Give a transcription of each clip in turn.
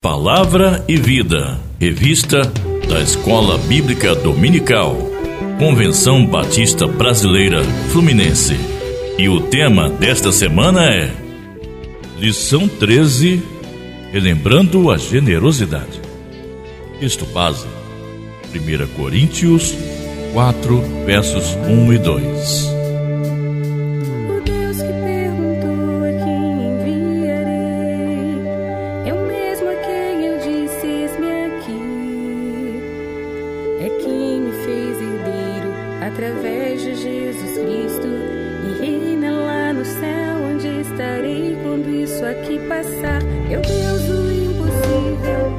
Palavra e Vida, revista da Escola Bíblica Dominical, Convenção Batista Brasileira Fluminense. E o tema desta semana é Lição 13, relembrando a generosidade. Texto base, 1 Coríntios 4, versos 1 e 2. Aqui passar. Eu Deus o impossível.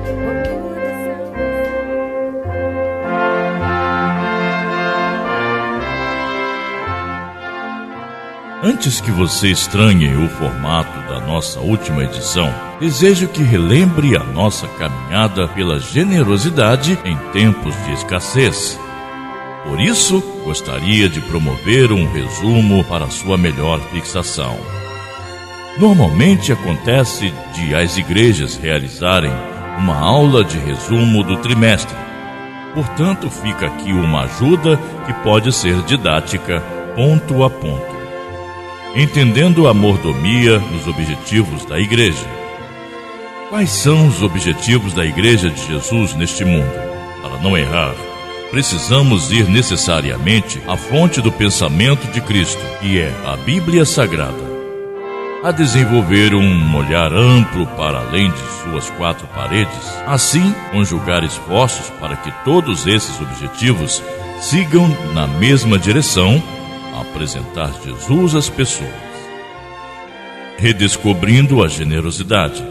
Antes que você estranhe o formato da nossa última edição, desejo que relembre a nossa caminhada pela generosidade em tempos de escassez. Por isso, gostaria de promover um resumo para sua melhor fixação. Normalmente acontece de as igrejas realizarem uma aula de resumo do trimestre. Portanto, fica aqui uma ajuda que pode ser didática, ponto a ponto. Entendendo a mordomia nos objetivos da igreja. Quais são os objetivos da igreja de Jesus neste mundo? Para não errar, precisamos ir necessariamente à fonte do pensamento de Cristo, que é a Bíblia Sagrada. A desenvolver um olhar amplo para além de suas quatro paredes, assim conjugar esforços para que todos esses objetivos sigam na mesma direção, apresentar Jesus às pessoas. Redescobrindo a generosidade.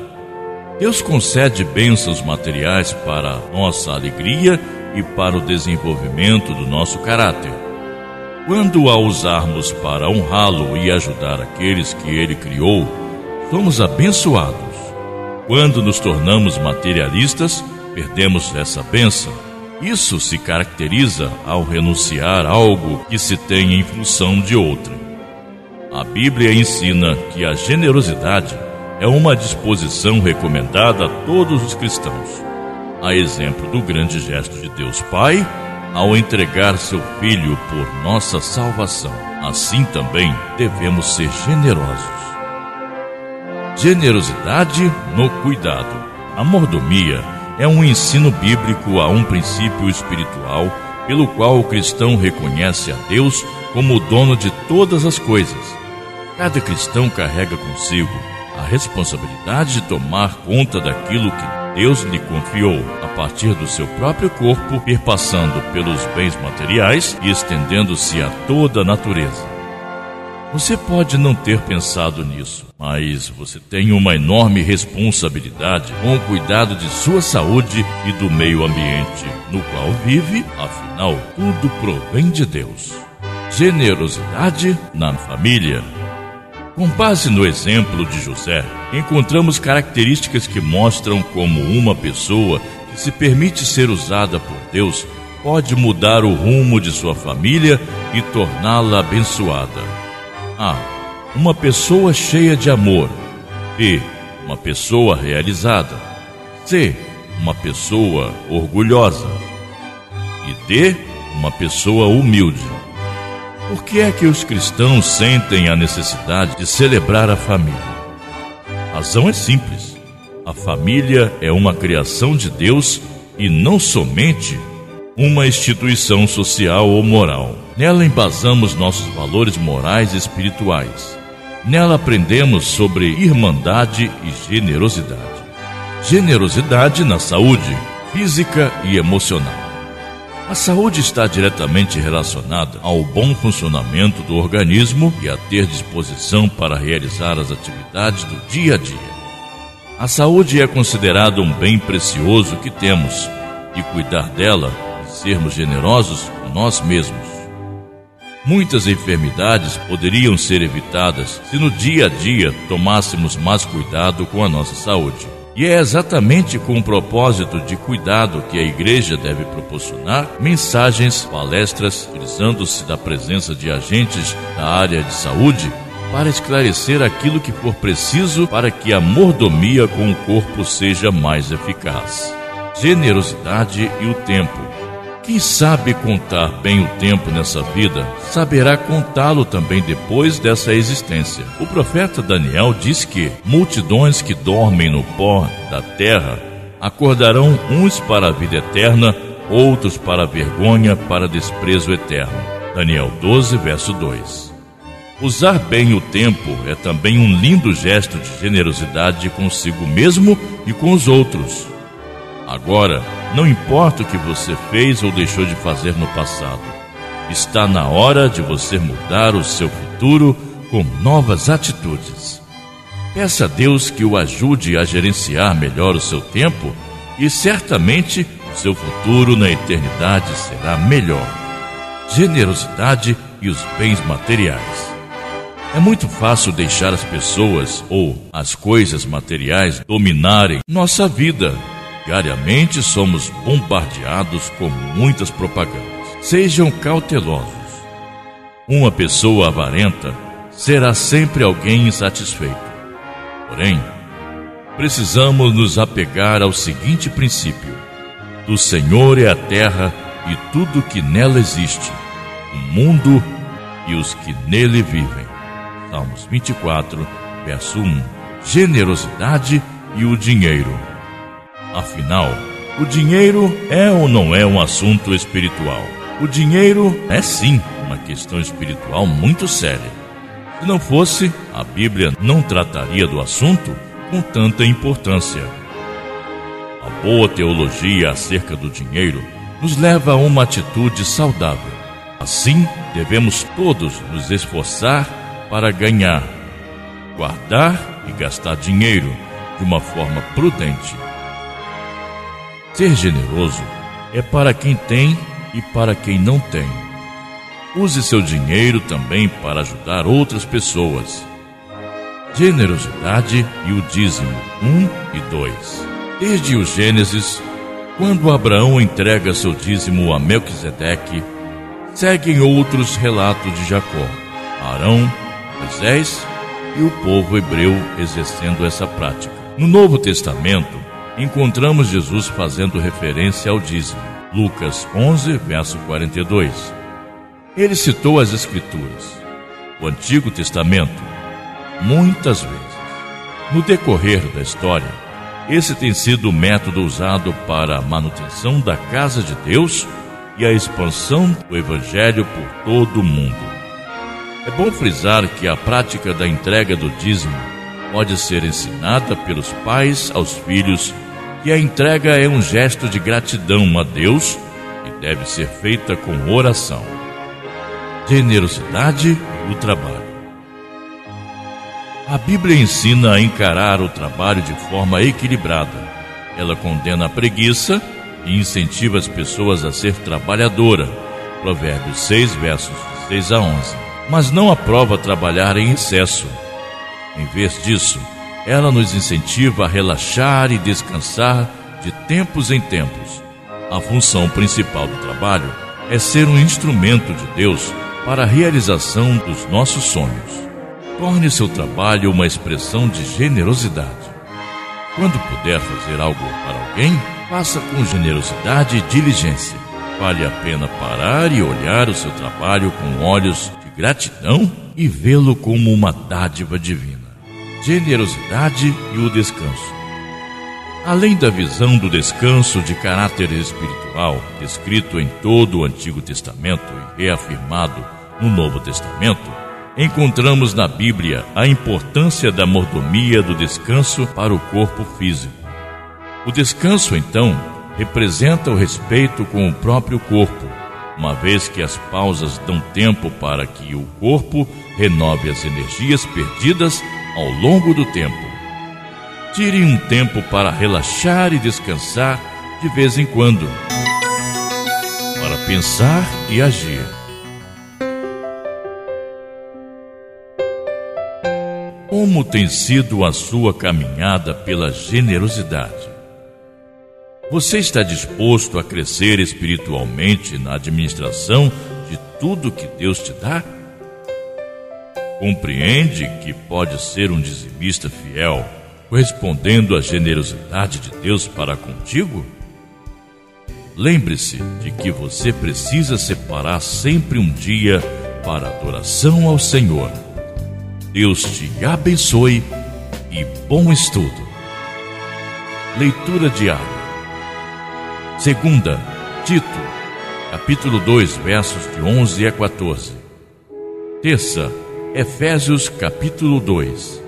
Deus concede bênçãos materiais para nossa alegria e para o desenvolvimento do nosso caráter. Quando a usarmos para honrá-lo e ajudar aqueles que ele criou, somos abençoados. Quando nos tornamos materialistas, perdemos essa bênção. Isso se caracteriza ao renunciar algo que se tem em função de outra. A Bíblia ensina que a generosidade é uma disposição recomendada a todos os cristãos a exemplo do grande gesto de Deus Pai ao entregar seu Filho por nossa salvação. Assim também devemos ser generosos. Generosidade no cuidado. A mordomia é um ensino bíblico a um princípio espiritual pelo qual o cristão reconhece a Deus como o dono de todas as coisas. Cada cristão carrega consigo a responsabilidade de tomar conta daquilo que Deus lhe confiou, a partir do seu próprio corpo, perpassando pelos bens materiais e estendendo-se a toda a natureza. Você pode não ter pensado nisso, mas você tem uma enorme responsabilidade com o cuidado de sua saúde e do meio ambiente no qual vive, afinal, tudo provém de Deus. Generosidade na família. Com base no exemplo de José, encontramos características que mostram como uma pessoa que se permite ser usada por Deus pode mudar o rumo de sua família e torná-la abençoada. A. Uma pessoa cheia de amor. B. Uma pessoa realizada. C. Uma pessoa orgulhosa. E D. Uma pessoa humilde. Por que é que os cristãos sentem a necessidade de celebrar a família? A razão é simples. A família é uma criação de Deus e não somente uma instituição social ou moral. Nela embasamos nossos valores morais e espirituais. Nela aprendemos sobre irmandade e generosidade. Generosidade na saúde física e emocional a saúde está diretamente relacionada ao bom funcionamento do organismo e a ter disposição para realizar as atividades do dia a dia. A saúde é considerada um bem precioso que temos e cuidar dela e sermos generosos com nós mesmos. Muitas enfermidades poderiam ser evitadas se no dia a dia tomássemos mais cuidado com a nossa saúde. E é exatamente com o propósito de cuidado que a igreja deve proporcionar mensagens, palestras, frisando-se da presença de agentes da área de saúde para esclarecer aquilo que for preciso para que a mordomia com o corpo seja mais eficaz. Generosidade e o tempo. Quem sabe contar bem o tempo nessa vida, saberá contá-lo também depois dessa existência. O profeta Daniel diz que multidões que dormem no pó da terra acordarão uns para a vida eterna, outros para a vergonha, para desprezo eterno. Daniel 12, verso 2. Usar bem o tempo é também um lindo gesto de generosidade consigo mesmo e com os outros. Agora, não importa o que você fez ou deixou de fazer no passado, está na hora de você mudar o seu futuro com novas atitudes. Peça a Deus que o ajude a gerenciar melhor o seu tempo e certamente o seu futuro na eternidade será melhor. Generosidade e os bens materiais. É muito fácil deixar as pessoas ou as coisas materiais dominarem nossa vida. Diariamente somos bombardeados com muitas propagandas. Sejam cautelosos. Uma pessoa avarenta será sempre alguém insatisfeito. Porém, precisamos nos apegar ao seguinte princípio: do Senhor é a terra e tudo que nela existe, o mundo e os que nele vivem. Salmos 24, verso 1. Generosidade e o dinheiro. Afinal, o dinheiro é ou não é um assunto espiritual? O dinheiro é sim uma questão espiritual muito séria. Se não fosse, a Bíblia não trataria do assunto com tanta importância. A boa teologia acerca do dinheiro nos leva a uma atitude saudável. Assim, devemos todos nos esforçar para ganhar, guardar e gastar dinheiro de uma forma prudente. Ser generoso é para quem tem e para quem não tem. Use seu dinheiro também para ajudar outras pessoas. Generosidade e o dízimo 1 e 2. Desde o Gênesis, quando Abraão entrega seu dízimo a Melquisedeque, seguem outros relatos de Jacó. Arão Moisés e o povo hebreu exercendo essa prática. No Novo Testamento, encontramos Jesus fazendo referência ao dízimo. Lucas 11, verso 42. Ele citou as Escrituras, o Antigo Testamento, muitas vezes. No decorrer da história, esse tem sido o método usado para a manutenção da casa de Deus e a expansão do Evangelho por todo o mundo. É bom frisar que a prática da entrega do dízimo pode ser ensinada pelos pais aos filhos e a entrega é um gesto de gratidão a Deus e deve ser feita com oração. Generosidade no trabalho. A Bíblia ensina a encarar o trabalho de forma equilibrada. Ela condena a preguiça e incentiva as pessoas a ser trabalhadora. Provérbios 6, versos 6 a 11 mas não aprova trabalhar em excesso. Em vez disso, ela nos incentiva a relaxar e descansar de tempos em tempos. A função principal do trabalho é ser um instrumento de Deus para a realização dos nossos sonhos. Torne seu trabalho uma expressão de generosidade. Quando puder fazer algo para alguém, faça com generosidade e diligência. Vale a pena parar e olhar o seu trabalho com olhos gratidão e vê-lo como uma dádiva divina. Generosidade e o descanso. Além da visão do descanso de caráter espiritual, descrito em todo o Antigo Testamento e reafirmado no Novo Testamento, encontramos na Bíblia a importância da mordomia do descanso para o corpo físico. O descanso, então, representa o respeito com o próprio corpo, uma vez que as pausas dão tempo para que o corpo renove as energias perdidas ao longo do tempo. Tire um tempo para relaxar e descansar de vez em quando, para pensar e agir. Como tem sido a sua caminhada pela generosidade? Você está disposto a crescer espiritualmente na administração de tudo que Deus te dá? Compreende que pode ser um dizimista fiel, correspondendo à generosidade de Deus para contigo? Lembre-se de que você precisa separar sempre um dia para adoração ao Senhor. Deus te abençoe e bom estudo. Leitura diária. Segunda, Tito, capítulo 2, versos de 11 a 14. Terça, Efésios capítulo 2.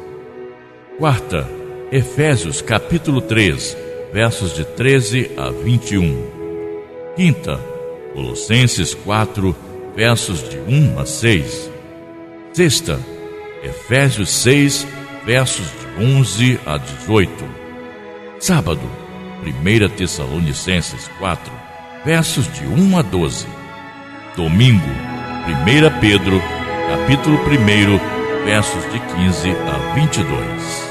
Quarta, Efésios capítulo 3, versos de 13 a 21. Quinta, Colossenses 4, versos de 1 a 6. Sexta, Efésios 6, versos de 11 a 18. Sábado, 1 Tessalonicenses 4, versos de 1 a 12. Domingo, 1 Pedro capítulo 1, versos de 15 a 22.